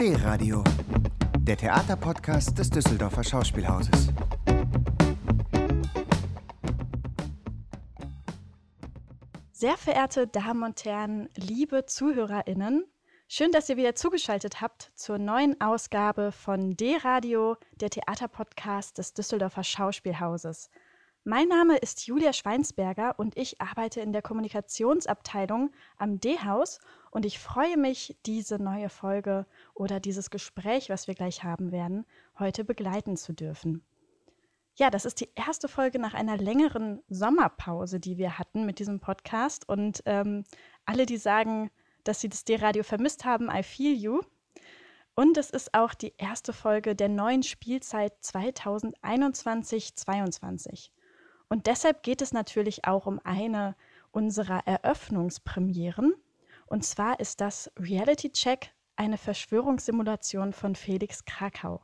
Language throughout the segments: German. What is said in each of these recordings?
D-Radio, der Theaterpodcast des Düsseldorfer Schauspielhauses. Sehr verehrte Damen und Herren, liebe ZuhörerInnen, schön, dass ihr wieder zugeschaltet habt zur neuen Ausgabe von D-Radio, der Theaterpodcast des Düsseldorfer Schauspielhauses. Mein Name ist Julia Schweinsberger und ich arbeite in der Kommunikationsabteilung am D-Haus und ich freue mich, diese neue Folge oder dieses Gespräch, was wir gleich haben werden, heute begleiten zu dürfen. Ja, das ist die erste Folge nach einer längeren Sommerpause, die wir hatten mit diesem Podcast. Und ähm, alle, die sagen, dass sie das D-Radio vermisst haben, I feel you. Und es ist auch die erste Folge der neuen Spielzeit 2021-22. Und deshalb geht es natürlich auch um eine unserer Eröffnungspremieren. Und zwar ist das Reality Check eine Verschwörungssimulation von Felix Krakau.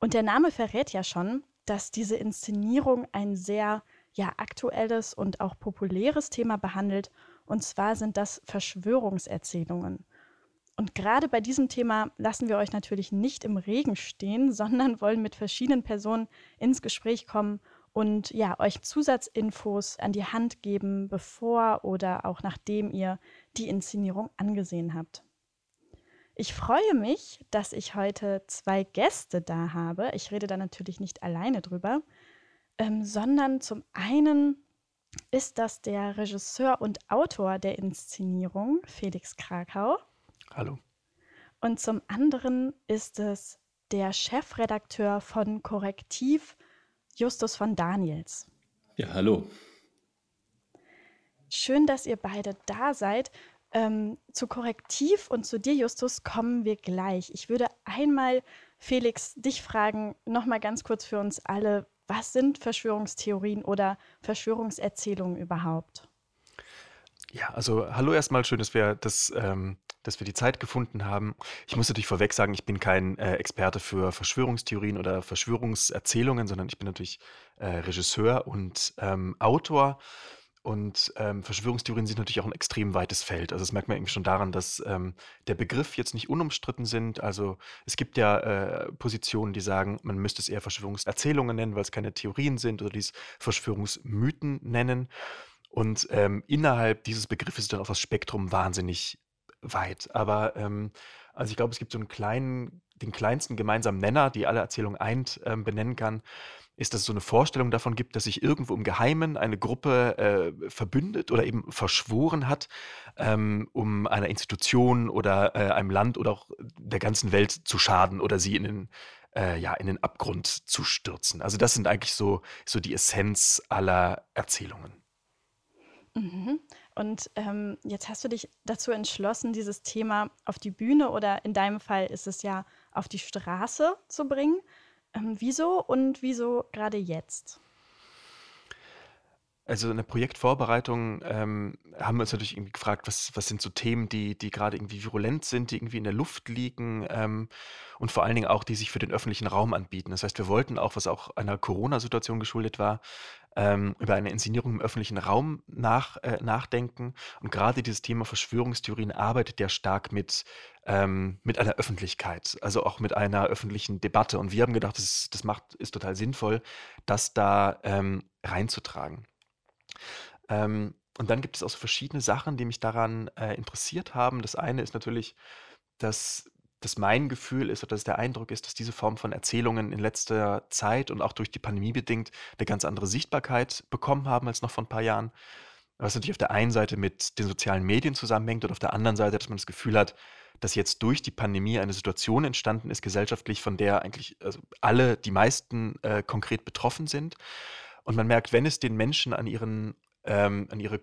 Und der Name verrät ja schon, dass diese Inszenierung ein sehr ja, aktuelles und auch populäres Thema behandelt. Und zwar sind das Verschwörungserzählungen. Und gerade bei diesem Thema lassen wir euch natürlich nicht im Regen stehen, sondern wollen mit verschiedenen Personen ins Gespräch kommen und ja, euch Zusatzinfos an die Hand geben, bevor oder auch nachdem ihr die Inszenierung angesehen habt. Ich freue mich, dass ich heute zwei Gäste da habe. Ich rede da natürlich nicht alleine drüber, ähm, sondern zum einen ist das der Regisseur und Autor der Inszenierung, Felix Krakau. Hallo. Und zum anderen ist es der Chefredakteur von Korrektiv, Justus von Daniels. Ja, hallo. Schön, dass ihr beide da seid. Ähm, zu Korrektiv und zu dir, Justus, kommen wir gleich. Ich würde einmal, Felix, dich fragen, nochmal ganz kurz für uns alle, was sind Verschwörungstheorien oder Verschwörungserzählungen überhaupt? Ja, also hallo erstmal, schön, dass wir das, ähm, dass wir die Zeit gefunden haben. Ich muss natürlich vorweg sagen, ich bin kein äh, Experte für Verschwörungstheorien oder Verschwörungserzählungen, sondern ich bin natürlich äh, Regisseur und ähm, Autor. Und ähm, Verschwörungstheorien sind natürlich auch ein extrem weites Feld. Also das merkt man eben schon daran, dass ähm, der Begriff jetzt nicht unumstritten sind. Also es gibt ja äh, Positionen, die sagen, man müsste es eher Verschwörungserzählungen nennen, weil es keine Theorien sind oder dies Verschwörungsmythen nennen. Und ähm, innerhalb dieses Begriffes ist dann auch das Spektrum wahnsinnig weit. Aber ähm, also ich glaube, es gibt so einen kleinen, den kleinsten gemeinsamen Nenner, die alle Erzählungen eint, ähm, benennen kann ist, dass es so eine Vorstellung davon gibt, dass sich irgendwo im Geheimen eine Gruppe äh, verbündet oder eben verschworen hat, ähm, um einer Institution oder äh, einem Land oder auch der ganzen Welt zu schaden oder sie in den, äh, ja, in den Abgrund zu stürzen. Also das sind eigentlich so, so die Essenz aller Erzählungen. Mhm. Und ähm, jetzt hast du dich dazu entschlossen, dieses Thema auf die Bühne oder in deinem Fall ist es ja auf die Straße zu bringen. Ähm, wieso und wieso gerade jetzt? Also in der Projektvorbereitung ähm, haben wir uns natürlich irgendwie gefragt, was, was sind so Themen, die, die gerade irgendwie virulent sind, die irgendwie in der Luft liegen ähm, und vor allen Dingen auch, die sich für den öffentlichen Raum anbieten. Das heißt, wir wollten auch, was auch einer Corona-Situation geschuldet war, ähm, über eine Inszenierung im öffentlichen Raum nach, äh, nachdenken. Und gerade dieses Thema Verschwörungstheorien arbeitet ja stark mit, ähm, mit einer Öffentlichkeit, also auch mit einer öffentlichen Debatte. Und wir haben gedacht, das, das macht, ist total sinnvoll, das da ähm, reinzutragen. Ähm, und dann gibt es auch so verschiedene Sachen, die mich daran äh, interessiert haben. Das eine ist natürlich, dass dass mein Gefühl ist oder dass der Eindruck ist, dass diese Form von Erzählungen in letzter Zeit und auch durch die Pandemie bedingt eine ganz andere Sichtbarkeit bekommen haben als noch vor ein paar Jahren. Was natürlich auf der einen Seite mit den sozialen Medien zusammenhängt und auf der anderen Seite, dass man das Gefühl hat, dass jetzt durch die Pandemie eine Situation entstanden ist, gesellschaftlich, von der eigentlich also alle, die meisten äh, konkret betroffen sind. Und man merkt, wenn es den Menschen an ihren ähm, an ihre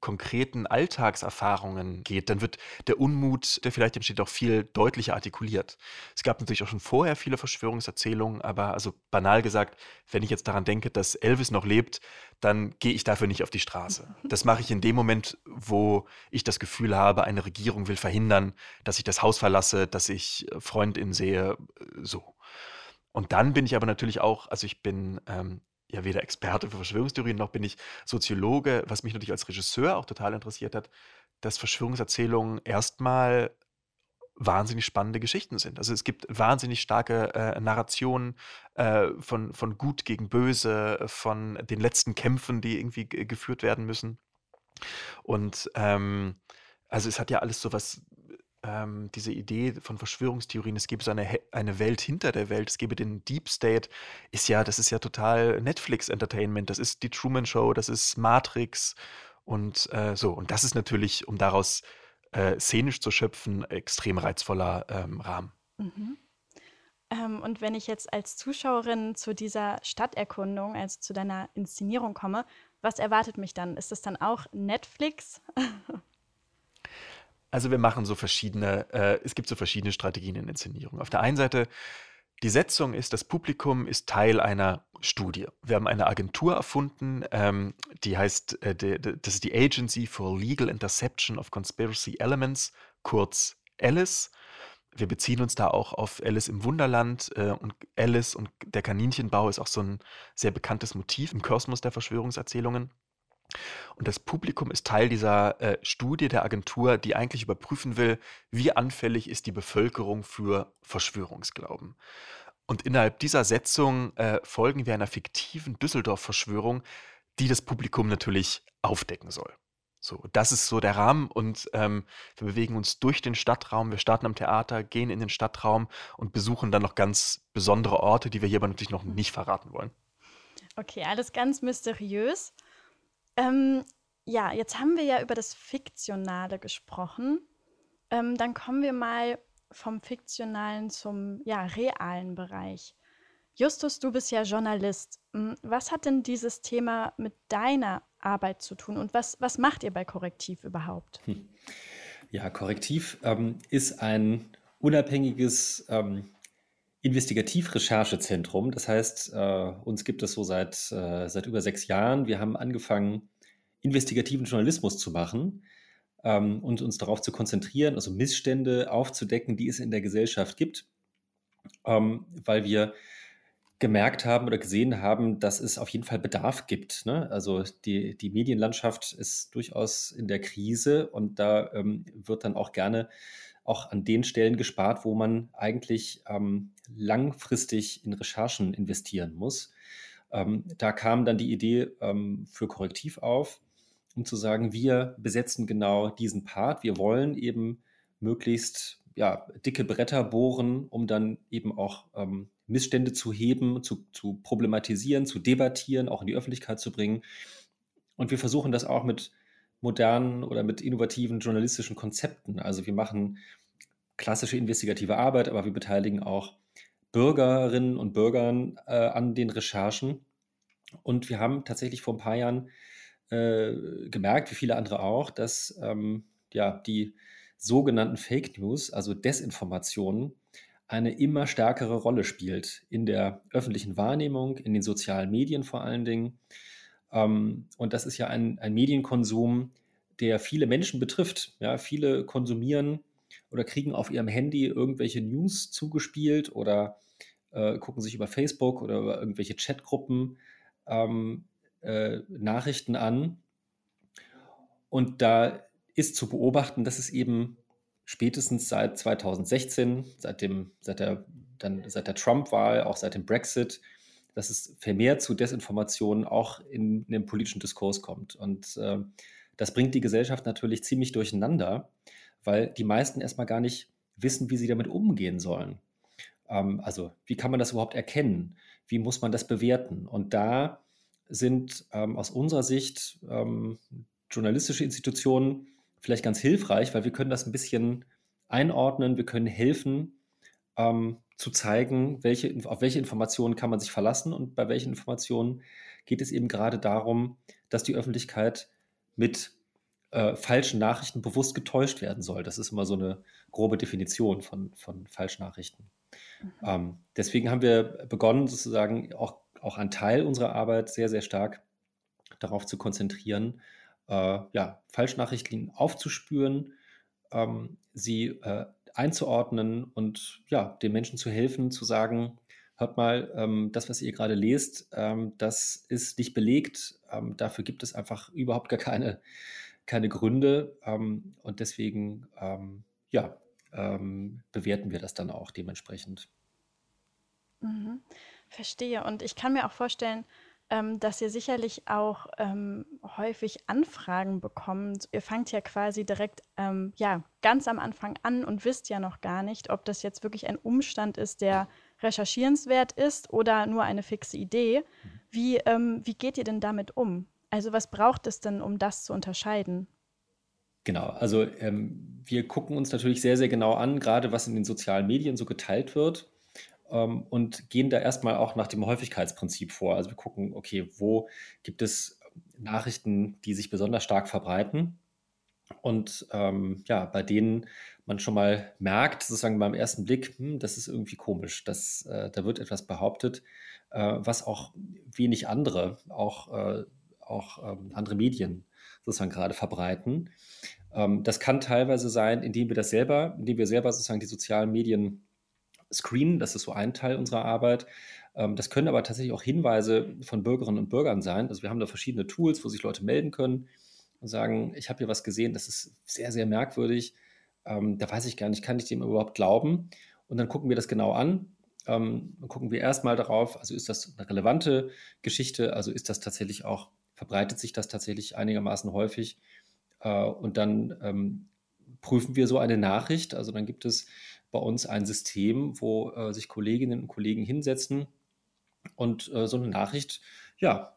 konkreten Alltagserfahrungen geht, dann wird der Unmut, der vielleicht entsteht, auch viel deutlicher artikuliert. Es gab natürlich auch schon vorher viele Verschwörungserzählungen, aber also banal gesagt, wenn ich jetzt daran denke, dass Elvis noch lebt, dann gehe ich dafür nicht auf die Straße. Das mache ich in dem Moment, wo ich das Gefühl habe, eine Regierung will verhindern, dass ich das Haus verlasse, dass ich Freundinnen sehe, so. Und dann bin ich aber natürlich auch, also ich bin ähm, ja weder Experte für Verschwörungstheorien noch bin ich Soziologe, was mich natürlich als Regisseur auch total interessiert hat, dass Verschwörungserzählungen erstmal wahnsinnig spannende Geschichten sind. Also es gibt wahnsinnig starke äh, Narrationen äh, von, von Gut gegen Böse, von den letzten Kämpfen, die irgendwie geführt werden müssen. Und ähm, also es hat ja alles so was, ähm, diese Idee von Verschwörungstheorien, es gäbe so eine, eine Welt hinter der Welt, es gäbe den Deep State, ist ja, das ist ja total Netflix-Entertainment, das ist die Truman Show, das ist Matrix und äh, so. Und das ist natürlich, um daraus äh, szenisch zu schöpfen, extrem reizvoller ähm, Rahmen. Mhm. Ähm, und wenn ich jetzt als Zuschauerin zu dieser Stadterkundung, also zu deiner Inszenierung komme, was erwartet mich dann? Ist das dann auch Netflix? also wir machen so verschiedene, äh, es gibt so verschiedene Strategien in Inszenierung. Auf der einen Seite die Setzung ist, das Publikum ist Teil einer Studie. Wir haben eine Agentur erfunden, ähm, die heißt, äh, die, das ist die Agency for Legal Interception of Conspiracy Elements, kurz Alice. Wir beziehen uns da auch auf Alice im Wunderland äh, und Alice und der Kaninchenbau ist auch so ein sehr bekanntes Motiv im Kosmos der Verschwörungserzählungen. Und das Publikum ist Teil dieser äh, Studie der Agentur, die eigentlich überprüfen will, wie anfällig ist die Bevölkerung für Verschwörungsglauben. Und innerhalb dieser Setzung äh, folgen wir einer fiktiven Düsseldorf-Verschwörung, die das Publikum natürlich aufdecken soll. So, das ist so der Rahmen und ähm, wir bewegen uns durch den Stadtraum. Wir starten am Theater, gehen in den Stadtraum und besuchen dann noch ganz besondere Orte, die wir hier aber natürlich noch nicht verraten wollen. Okay, alles ganz mysteriös. Ähm, ja, jetzt haben wir ja über das Fiktionale gesprochen. Ähm, dann kommen wir mal vom Fiktionalen zum ja, realen Bereich. Justus, du bist ja Journalist. Hm, was hat denn dieses Thema mit deiner Arbeit zu tun und was, was macht ihr bei Korrektiv überhaupt? Hm. Ja, Korrektiv ähm, ist ein unabhängiges ähm, Investigativrecherchezentrum. Das heißt, äh, uns gibt es so seit, äh, seit über sechs Jahren. Wir haben angefangen, investigativen Journalismus zu machen ähm, und uns darauf zu konzentrieren, also Missstände aufzudecken, die es in der Gesellschaft gibt, ähm, weil wir gemerkt haben oder gesehen haben, dass es auf jeden Fall Bedarf gibt. Ne? Also die, die Medienlandschaft ist durchaus in der Krise und da ähm, wird dann auch gerne auch an den Stellen gespart, wo man eigentlich ähm, langfristig in Recherchen investieren muss. Ähm, da kam dann die Idee ähm, für Korrektiv auf, um zu sagen, wir besetzen genau diesen Part. Wir wollen eben möglichst ja, dicke Bretter bohren, um dann eben auch ähm, Missstände zu heben, zu, zu problematisieren, zu debattieren, auch in die Öffentlichkeit zu bringen. Und wir versuchen das auch mit modernen oder mit innovativen journalistischen Konzepten. Also wir machen klassische investigative Arbeit, aber wir beteiligen auch Bürgerinnen und Bürgern äh, an den Recherchen. Und wir haben tatsächlich vor ein paar Jahren äh, gemerkt, wie viele andere auch, dass ähm, ja, die sogenannten Fake News, also Desinformationen, eine immer stärkere Rolle spielt in der öffentlichen Wahrnehmung, in den sozialen Medien vor allen Dingen. Ähm, und das ist ja ein, ein Medienkonsum, der viele Menschen betrifft. Ja, viele konsumieren oder kriegen auf ihrem Handy irgendwelche News zugespielt oder äh, gucken sich über Facebook oder über irgendwelche Chatgruppen ähm, äh, Nachrichten an. Und da ist zu beobachten, dass es eben spätestens seit 2016, seit, dem, seit der, seit der Trump-Wahl, auch seit dem Brexit, dass es vermehrt zu Desinformationen auch in, in den politischen Diskurs kommt. Und äh, das bringt die Gesellschaft natürlich ziemlich durcheinander, weil die meisten erstmal gar nicht wissen, wie sie damit umgehen sollen. Ähm, also, wie kann man das überhaupt erkennen? Wie muss man das bewerten? Und da sind ähm, aus unserer Sicht ähm, journalistische Institutionen vielleicht ganz hilfreich, weil wir können das ein bisschen einordnen, wir können helfen, ähm, zu zeigen, welche, auf welche Informationen kann man sich verlassen und bei welchen Informationen geht es eben gerade darum, dass die Öffentlichkeit mit äh, falschen Nachrichten bewusst getäuscht werden soll. Das ist immer so eine grobe Definition von, von Falschnachrichten. Mhm. Ähm, deswegen haben wir begonnen, sozusagen auch, auch einen Teil unserer Arbeit sehr, sehr stark darauf zu konzentrieren, äh, ja, Falschnachrichten aufzuspüren, ähm, sie äh, einzuordnen und ja, den Menschen zu helfen, zu sagen, hört mal, ähm, das, was ihr gerade lest, ähm, das ist nicht belegt. Ähm, dafür gibt es einfach überhaupt gar keine, keine Gründe. Ähm, und deswegen, ähm, ja, ähm, bewerten wir das dann auch dementsprechend. Mhm. Verstehe. Und ich kann mir auch vorstellen, ähm, dass ihr sicherlich auch ähm, häufig Anfragen bekommt. Ihr fangt ja quasi direkt ähm, ja, ganz am Anfang an und wisst ja noch gar nicht, ob das jetzt wirklich ein Umstand ist, der recherchierenswert ist oder nur eine fixe Idee. Mhm. Wie, ähm, wie geht ihr denn damit um? Also was braucht es denn, um das zu unterscheiden? Genau, also ähm, wir gucken uns natürlich sehr, sehr genau an, gerade was in den sozialen Medien so geteilt wird ähm, und gehen da erstmal auch nach dem Häufigkeitsprinzip vor. Also wir gucken, okay, wo gibt es Nachrichten, die sich besonders stark verbreiten und ähm, ja, bei denen man schon mal merkt, sozusagen beim ersten Blick, hm, das ist irgendwie komisch, dass, äh, da wird etwas behauptet, äh, was auch wenig andere, auch, äh, auch ähm, andere Medien sozusagen gerade verbreiten. Ähm, das kann teilweise sein, indem wir das selber, indem wir selber sozusagen die sozialen Medien screenen. Das ist so ein Teil unserer Arbeit. Ähm, das können aber tatsächlich auch Hinweise von Bürgerinnen und Bürgern sein. Also wir haben da verschiedene Tools, wo sich Leute melden können und sagen, ich habe hier was gesehen, das ist sehr, sehr merkwürdig. Ähm, da weiß ich gar nicht, kann ich dem überhaupt glauben? Und dann gucken wir das genau an. Ähm, dann gucken wir erstmal darauf, also ist das eine relevante Geschichte, also ist das tatsächlich auch, verbreitet sich das tatsächlich einigermaßen häufig? Äh, und dann ähm, prüfen wir so eine Nachricht. Also dann gibt es bei uns ein System, wo äh, sich Kolleginnen und Kollegen hinsetzen und äh, so eine Nachricht, ja,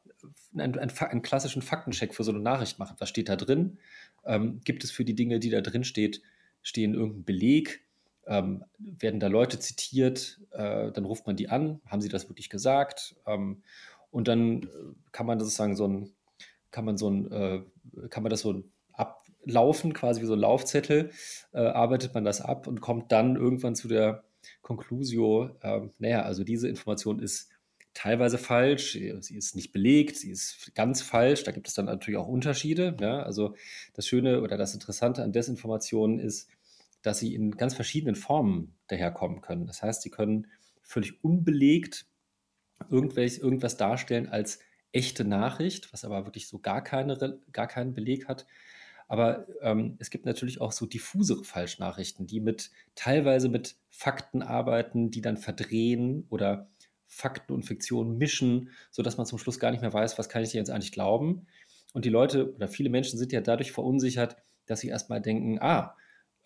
einen, einen, klassischen Faktencheck für so eine Nachricht machen. Was steht da drin? Ähm, gibt es für die Dinge, die da drin steht, stehen irgendein Beleg? Ähm, werden da Leute zitiert? Äh, dann ruft man die an. Haben sie das wirklich gesagt? Ähm, und dann äh, kann man sozusagen so ein, kann man so ein, äh, kann man das so ablaufen, quasi wie so ein Laufzettel, äh, arbeitet man das ab und kommt dann irgendwann zu der Conclusio, äh, naja, also diese Information ist teilweise falsch, sie ist nicht belegt, sie ist ganz falsch, da gibt es dann natürlich auch Unterschiede. Ja? Also das Schöne oder das Interessante an Desinformationen ist, dass sie in ganz verschiedenen Formen daherkommen können. Das heißt, sie können völlig unbelegt irgendwas darstellen als echte Nachricht, was aber wirklich so gar, keine, gar keinen Beleg hat. Aber ähm, es gibt natürlich auch so diffusere Falschnachrichten, die mit teilweise mit Fakten arbeiten, die dann verdrehen oder Fakten und Fiktionen mischen, sodass man zum Schluss gar nicht mehr weiß, was kann ich dir jetzt eigentlich glauben. Und die Leute oder viele Menschen sind ja dadurch verunsichert, dass sie erstmal denken, ah,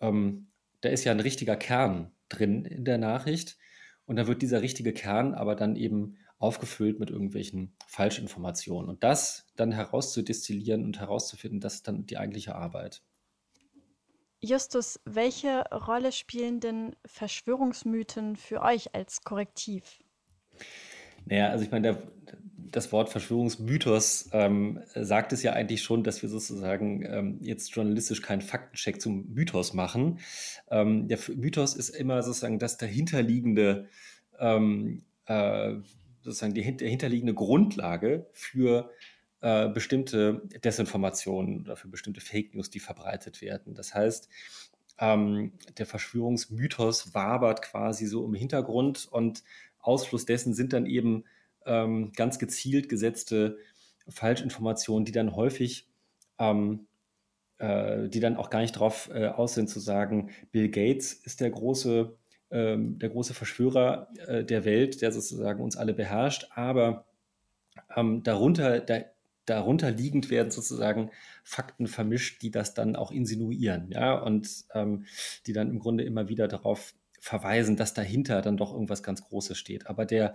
ähm, da ist ja ein richtiger Kern drin in der Nachricht. Und dann wird dieser richtige Kern aber dann eben aufgefüllt mit irgendwelchen Falschinformationen. Und das dann herauszudestillieren und herauszufinden, das ist dann die eigentliche Arbeit. Justus, welche Rolle spielen denn Verschwörungsmythen für euch als Korrektiv? Naja, also ich meine, der, das Wort Verschwörungsmythos ähm, sagt es ja eigentlich schon, dass wir sozusagen ähm, jetzt journalistisch keinen Faktencheck zum Mythos machen. Ähm, der Mythos ist immer sozusagen das dahinterliegende ähm, äh, sozusagen die hinterliegende Grundlage für äh, bestimmte Desinformationen oder für bestimmte Fake News, die verbreitet werden. Das heißt, ähm, der Verschwörungsmythos wabert quasi so im Hintergrund und Ausfluss dessen sind dann eben ähm, ganz gezielt gesetzte Falschinformationen, die dann häufig ähm, äh, die dann auch gar nicht darauf äh, aus zu sagen, Bill Gates ist der große ähm, der große Verschwörer äh, der Welt, der sozusagen uns alle beherrscht, aber ähm, darunter, da, darunter liegend werden sozusagen Fakten vermischt, die das dann auch insinuieren, ja, und ähm, die dann im Grunde immer wieder darauf verweisen, dass dahinter dann doch irgendwas ganz Großes steht. Aber der,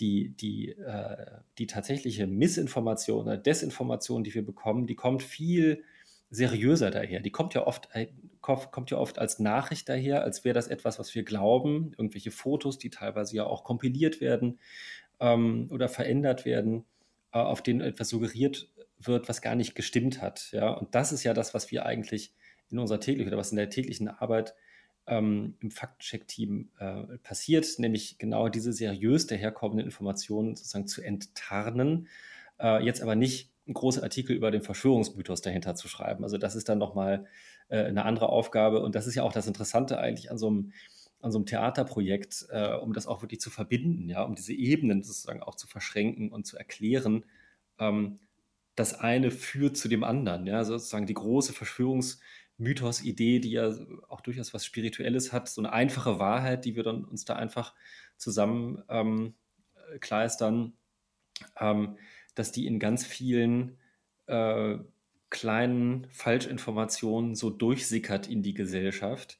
die, die, äh, die tatsächliche Missinformation oder Desinformation, die wir bekommen, die kommt viel seriöser daher. Die kommt ja oft, äh, kommt ja oft als Nachricht daher, als wäre das etwas, was wir glauben. Irgendwelche Fotos, die teilweise ja auch kompiliert werden ähm, oder verändert werden, äh, auf denen etwas suggeriert wird, was gar nicht gestimmt hat. Ja? Und das ist ja das, was wir eigentlich in unserer täglichen oder was in der täglichen Arbeit ähm, im Faktencheck-Team äh, passiert, nämlich genau diese seriös daherkommenden Informationen sozusagen zu enttarnen. Äh, jetzt aber nicht große Artikel über den Verschwörungsmythos dahinter zu schreiben. Also das ist dann nochmal äh, eine andere Aufgabe. Und das ist ja auch das Interessante eigentlich an so einem, an so einem Theaterprojekt, äh, um das auch wirklich zu verbinden, ja, um diese Ebenen sozusagen auch zu verschränken und zu erklären. Ähm, das eine führt zu dem anderen, ja, sozusagen die große Verschwörungs- Mythos-Idee, die ja auch durchaus was Spirituelles hat, so eine einfache Wahrheit, die wir dann uns da einfach zusammen ähm, kleistern, ähm, dass die in ganz vielen äh, kleinen Falschinformationen so durchsickert in die Gesellschaft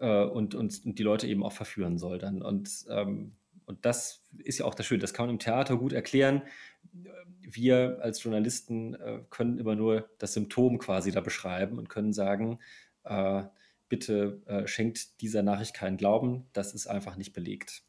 äh, und, und, und, die Leute eben auch verführen soll dann. Und, ähm, und das ist ja auch das Schöne, das kann man im Theater gut erklären. Wir als Journalisten äh, können immer nur das Symptom quasi da beschreiben und können sagen, äh, bitte äh, schenkt dieser Nachricht keinen Glauben, das ist einfach nicht belegt.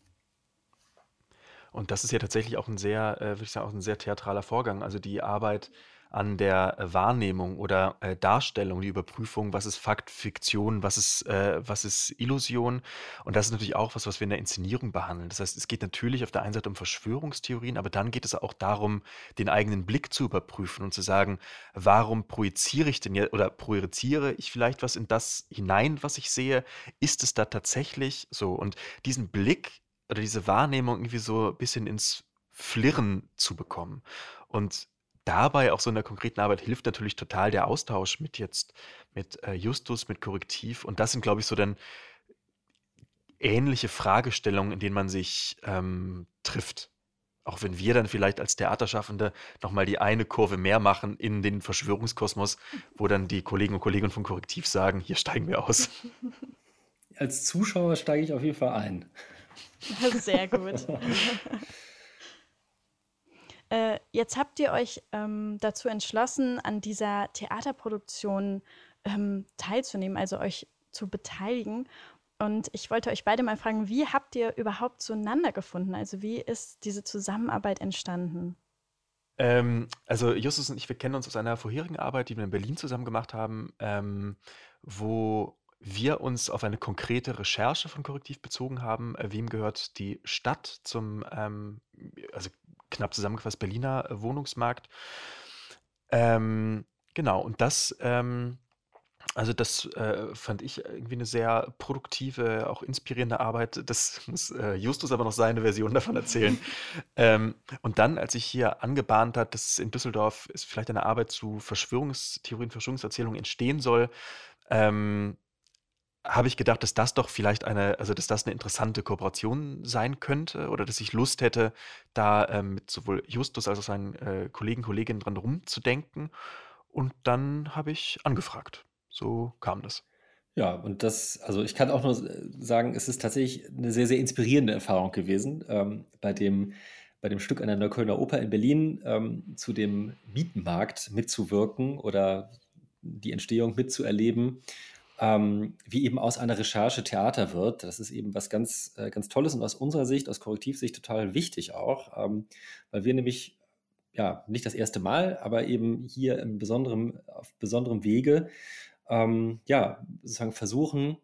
Und das ist ja tatsächlich auch ein sehr, äh, würde ich sagen, auch ein sehr theatraler Vorgang. Also die Arbeit an der Wahrnehmung oder äh, Darstellung, die Überprüfung, was ist Fakt, Fiktion, was ist, äh, was ist Illusion. Und das ist natürlich auch was, was wir in der Inszenierung behandeln. Das heißt, es geht natürlich auf der einen Seite um Verschwörungstheorien, aber dann geht es auch darum, den eigenen Blick zu überprüfen und zu sagen, warum projiziere ich denn jetzt oder projiziere ich vielleicht was in das hinein, was ich sehe? Ist es da tatsächlich so? Und diesen Blick oder diese Wahrnehmung irgendwie so ein bisschen ins Flirren zu bekommen. Und dabei auch so in der konkreten Arbeit hilft natürlich total der Austausch mit jetzt mit äh, Justus, mit Korrektiv. Und das sind, glaube ich, so dann ähnliche Fragestellungen, in denen man sich ähm, trifft. Auch wenn wir dann vielleicht als Theaterschaffende nochmal die eine Kurve mehr machen in den Verschwörungskosmos, wo dann die Kollegen und Kolleginnen von Korrektiv sagen, hier steigen wir aus. Als Zuschauer steige ich auf jeden Fall ein. Sehr gut. Äh, jetzt habt ihr euch ähm, dazu entschlossen, an dieser Theaterproduktion ähm, teilzunehmen, also euch zu beteiligen. Und ich wollte euch beide mal fragen, wie habt ihr überhaupt zueinander gefunden? Also wie ist diese Zusammenarbeit entstanden? Ähm, also Justus und ich, wir kennen uns aus einer vorherigen Arbeit, die wir in Berlin zusammen gemacht haben, ähm, wo wir uns auf eine konkrete Recherche von Korrektiv bezogen haben. Äh, wem gehört die Stadt zum, ähm, also knapp zusammengefasst Berliner äh, Wohnungsmarkt. Ähm, genau, und das, ähm, also das äh, fand ich irgendwie eine sehr produktive, auch inspirierende Arbeit. Das muss äh, Justus aber noch seine Version davon erzählen. ähm, und dann, als ich hier angebahnt hat, dass in Düsseldorf vielleicht eine Arbeit zu Verschwörungstheorien, Verschwörungserzählungen entstehen soll, ähm, habe ich gedacht, dass das doch vielleicht eine, also dass das eine interessante Kooperation sein könnte oder dass ich Lust hätte, da ähm, mit sowohl Justus als auch seinen äh, Kollegen, Kolleginnen dran rumzudenken. Und dann habe ich angefragt. So kam das. Ja, und das, also ich kann auch nur sagen, es ist tatsächlich eine sehr, sehr inspirierende Erfahrung gewesen, ähm, bei dem bei dem Stück an der Neuköllner Oper in Berlin ähm, zu dem Mietenmarkt mitzuwirken oder die Entstehung mitzuerleben ähm, wie eben aus einer Recherche Theater wird. Das ist eben was ganz, äh, ganz Tolles und aus unserer Sicht, aus Korrektivsicht total wichtig auch, ähm, weil wir nämlich ja nicht das erste Mal, aber eben hier im besonderen, auf besonderem Wege ähm, ja sozusagen versuchen,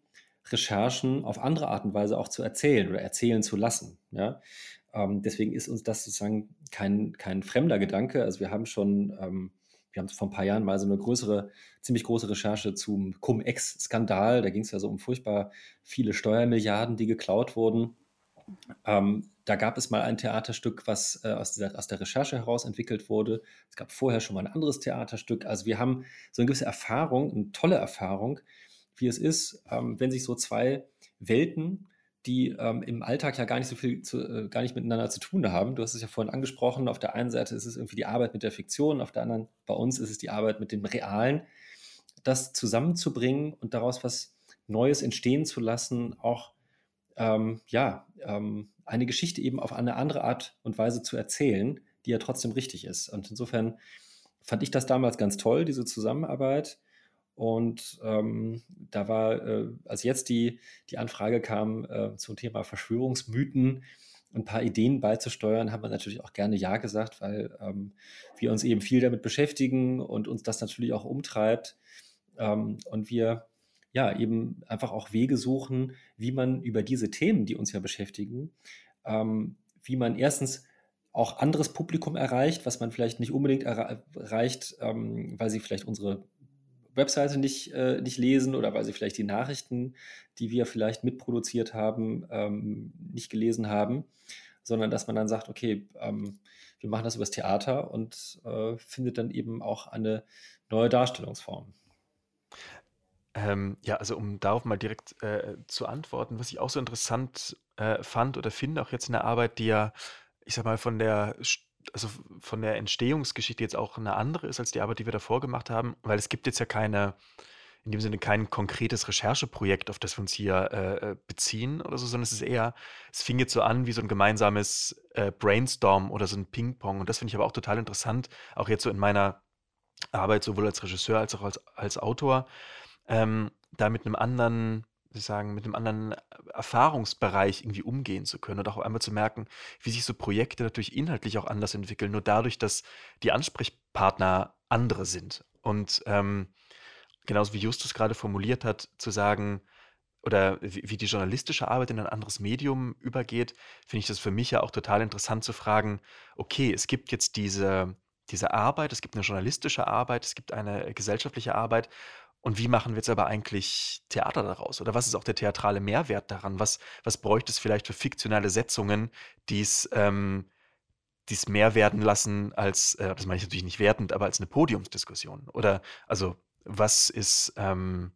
Recherchen auf andere Art und Weise auch zu erzählen oder erzählen zu lassen. Ja? Ähm, deswegen ist uns das sozusagen kein, kein fremder Gedanke. Also wir haben schon ähm, wir haben vor ein paar Jahren mal so eine größere, ziemlich große Recherche zum Cum-Ex-Skandal. Da ging es ja so um furchtbar viele Steuermilliarden, die geklaut wurden. Ähm, da gab es mal ein Theaterstück, was äh, aus, dieser, aus der Recherche heraus entwickelt wurde. Es gab vorher schon mal ein anderes Theaterstück. Also wir haben so eine gewisse Erfahrung, eine tolle Erfahrung, wie es ist, ähm, wenn sich so zwei Welten die ähm, im Alltag ja gar nicht so viel, zu, äh, gar nicht miteinander zu tun haben. Du hast es ja vorhin angesprochen. Auf der einen Seite ist es irgendwie die Arbeit mit der Fiktion, auf der anderen, bei uns ist es die Arbeit mit dem Realen. Das zusammenzubringen und daraus was Neues entstehen zu lassen, auch ähm, ja, ähm, eine Geschichte eben auf eine andere Art und Weise zu erzählen, die ja trotzdem richtig ist. Und insofern fand ich das damals ganz toll, diese Zusammenarbeit. Und ähm, da war, äh, als jetzt die, die Anfrage kam äh, zum Thema Verschwörungsmythen, ein paar Ideen beizusteuern, haben wir natürlich auch gerne Ja gesagt, weil ähm, wir uns eben viel damit beschäftigen und uns das natürlich auch umtreibt. Ähm, und wir ja eben einfach auch Wege suchen, wie man über diese Themen, die uns ja beschäftigen, ähm, wie man erstens auch anderes Publikum erreicht, was man vielleicht nicht unbedingt erreicht, ähm, weil sie vielleicht unsere Webseite nicht, äh, nicht lesen oder weil sie vielleicht die Nachrichten, die wir vielleicht mitproduziert haben, ähm, nicht gelesen haben, sondern dass man dann sagt, okay, ähm, wir machen das übers Theater und äh, findet dann eben auch eine neue Darstellungsform. Ähm, ja, also um darauf mal direkt äh, zu antworten, was ich auch so interessant äh, fand oder finde, auch jetzt in der Arbeit, die ja, ich sag mal, von der, also von der Entstehungsgeschichte jetzt auch eine andere ist als die Arbeit, die wir davor gemacht haben, weil es gibt jetzt ja keine, in dem Sinne kein konkretes Rechercheprojekt, auf das wir uns hier äh, äh, beziehen oder so, sondern es ist eher, es fing jetzt so an wie so ein gemeinsames äh, Brainstorm oder so ein Ping-Pong. Und das finde ich aber auch total interessant, auch jetzt so in meiner Arbeit, sowohl als Regisseur als auch als, als Autor, ähm, da mit einem anderen, wie sagen, mit einem anderen Erfahrungsbereich irgendwie umgehen zu können und auch einmal zu merken, wie sich so Projekte natürlich inhaltlich auch anders entwickeln, nur dadurch, dass die Ansprechpartner andere sind. Und ähm, genauso wie Justus gerade formuliert hat, zu sagen, oder wie, wie die journalistische Arbeit in ein anderes Medium übergeht, finde ich das für mich ja auch total interessant zu fragen, okay, es gibt jetzt diese, diese Arbeit, es gibt eine journalistische Arbeit, es gibt eine gesellschaftliche Arbeit. Und wie machen wir jetzt aber eigentlich Theater daraus? Oder was ist auch der theatrale Mehrwert daran? Was, was bräuchte es vielleicht für fiktionale Setzungen, die es ähm, dies mehr werden lassen als, äh, das meine ich natürlich nicht wertend, aber als eine Podiumsdiskussion? Oder also was ist, ähm,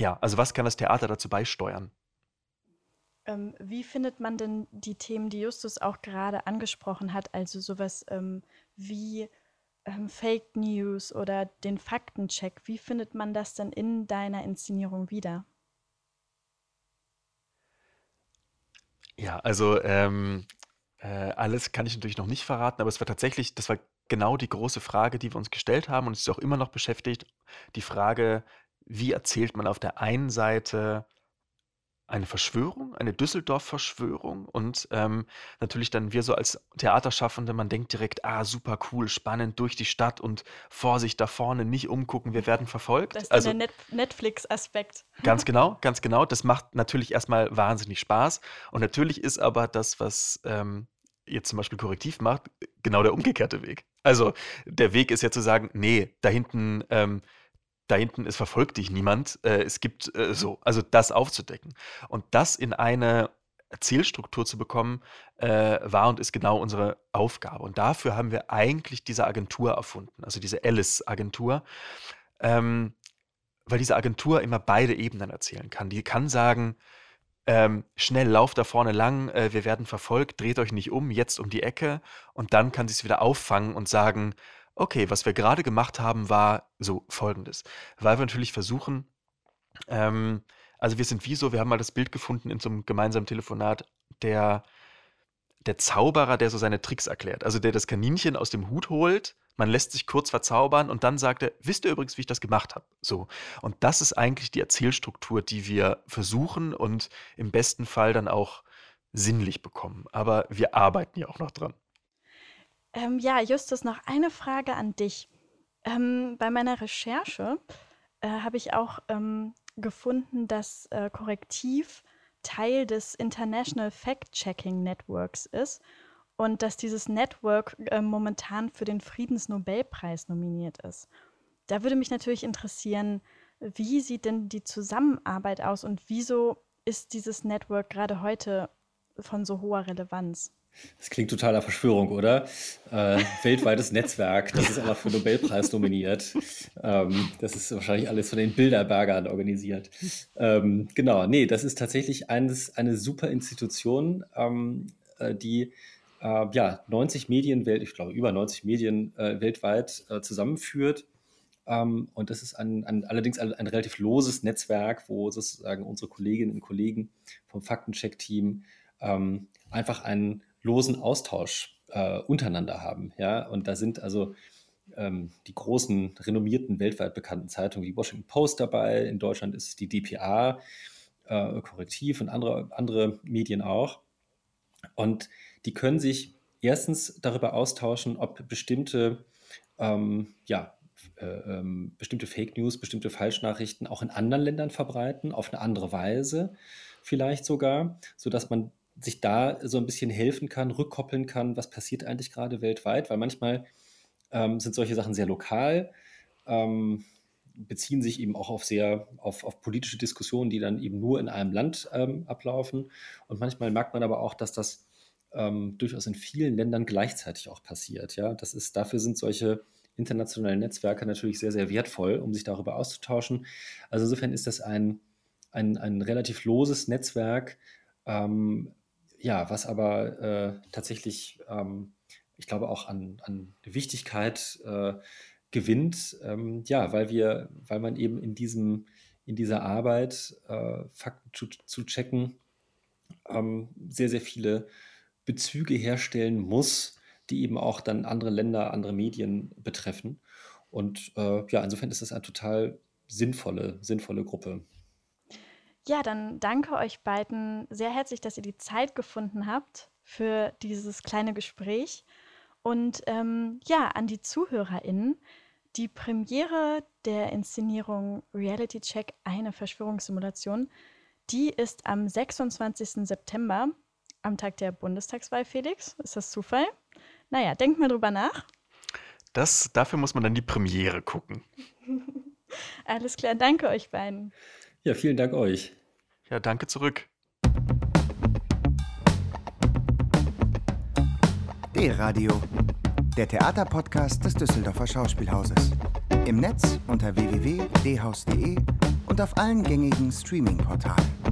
ja, also was kann das Theater dazu beisteuern? Ähm, wie findet man denn die Themen, die Justus auch gerade angesprochen hat, also sowas ähm, wie ähm, Fake News oder den Faktencheck, wie findet man das denn in deiner Inszenierung wieder? Ja, also ähm, äh, alles kann ich natürlich noch nicht verraten, aber es war tatsächlich, das war genau die große Frage, die wir uns gestellt haben und es ist auch immer noch beschäftigt, die Frage, wie erzählt man auf der einen Seite eine Verschwörung, eine Düsseldorf-Verschwörung und ähm, natürlich dann wir so als Theaterschaffende, man denkt direkt, ah, super cool, spannend durch die Stadt und Vorsicht da vorne, nicht umgucken, wir werden verfolgt. Das ist also, der Net Netflix-Aspekt. Ganz genau, ganz genau. Das macht natürlich erstmal wahnsinnig Spaß und natürlich ist aber das, was ähm, jetzt zum Beispiel korrektiv macht, genau der umgekehrte Weg. Also der Weg ist ja zu sagen, nee, da hinten, ähm, da hinten ist verfolgt dich niemand. Äh, es gibt äh, so, also das aufzudecken. Und das in eine Zielstruktur zu bekommen, äh, war und ist genau unsere Aufgabe. Und dafür haben wir eigentlich diese Agentur erfunden, also diese Alice-Agentur. Ähm, weil diese Agentur immer beide Ebenen erzählen kann. Die kann sagen, ähm, schnell lauft da vorne lang, äh, wir werden verfolgt, dreht euch nicht um, jetzt um die Ecke und dann kann sie es wieder auffangen und sagen, okay, was wir gerade gemacht haben, war so folgendes. Weil wir natürlich versuchen, ähm, also wir sind wie so, wir haben mal das Bild gefunden in so einem gemeinsamen Telefonat, der, der Zauberer, der so seine Tricks erklärt. Also der das Kaninchen aus dem Hut holt man lässt sich kurz verzaubern und dann sagt er, wisst ihr übrigens, wie ich das gemacht habe? So. Und das ist eigentlich die Erzählstruktur, die wir versuchen und im besten Fall dann auch sinnlich bekommen. Aber wir arbeiten ja auch noch dran. Ähm, ja, Justus, noch eine Frage an dich. Ähm, bei meiner Recherche äh, habe ich auch ähm, gefunden, dass äh, Korrektiv Teil des International Fact-Checking Networks ist und dass dieses Network äh, momentan für den Friedensnobelpreis nominiert ist. Da würde mich natürlich interessieren, wie sieht denn die Zusammenarbeit aus und wieso ist dieses Network gerade heute von so hoher Relevanz? Das klingt totaler Verschwörung, oder? Äh, weltweites Netzwerk, das ist aber für Nobelpreis nominiert. Ähm, das ist wahrscheinlich alles von den Bilderbergern organisiert. Ähm, genau, nee, das ist tatsächlich eines, eine super Institution, ähm, äh, die äh, ja, 90 Medien, ich glaube über 90 Medien äh, weltweit äh, zusammenführt. Ähm, und das ist ein, ein, allerdings ein, ein, relativ loses Netzwerk, wo sozusagen unsere Kolleginnen und Kollegen vom Faktencheck-Team ähm, einfach einen losen Austausch äh, untereinander haben. Ja? Und da sind also ähm, die großen, renommierten, weltweit bekannten Zeitungen wie Washington Post dabei. In Deutschland ist es die DPA, äh, Korrektiv und andere, andere Medien auch. Und die können sich erstens darüber austauschen, ob bestimmte, ähm, ja, äh, ähm, bestimmte Fake News, bestimmte Falschnachrichten auch in anderen Ländern verbreiten, auf eine andere Weise vielleicht sogar, sodass man sich da so ein bisschen helfen kann, rückkoppeln kann, was passiert eigentlich gerade weltweit, weil manchmal ähm, sind solche Sachen sehr lokal, ähm, beziehen sich eben auch auf sehr auf, auf, politische Diskussionen, die dann eben nur in einem Land ähm, ablaufen. Und manchmal merkt man aber auch, dass das ähm, durchaus in vielen Ländern gleichzeitig auch passiert. Ja, das ist, dafür sind solche internationale Netzwerke natürlich sehr, sehr wertvoll, um sich darüber auszutauschen. Also insofern ist das ein, ein, ein relativ loses Netzwerk, ähm, ja, was aber äh, tatsächlich, ähm, ich glaube, auch an, an Wichtigkeit äh, gewinnt, ähm, ja, weil wir, weil man eben in diesem, in dieser Arbeit, äh, Fakten zu, zu checken, ähm, sehr, sehr viele Bezüge herstellen muss, die eben auch dann andere Länder, andere Medien betreffen. Und äh, ja, insofern ist das eine total sinnvolle, sinnvolle Gruppe. Ja, dann danke euch beiden sehr herzlich, dass ihr die Zeit gefunden habt für dieses kleine Gespräch. Und ähm, ja, an die ZuhörerInnen, die Premiere der Inszenierung Reality Check, eine Verschwörungssimulation, die ist am 26. September, am Tag der Bundestagswahl, Felix. Ist das Zufall? Naja, denkt mal drüber nach. Das, dafür muss man dann die Premiere gucken. Alles klar, danke euch beiden. Ja, vielen Dank euch. Ja, danke zurück. D-Radio, der Theaterpodcast des Düsseldorfer Schauspielhauses. Im Netz unter www.dhaus.de und auf allen gängigen Streaming-Portalen.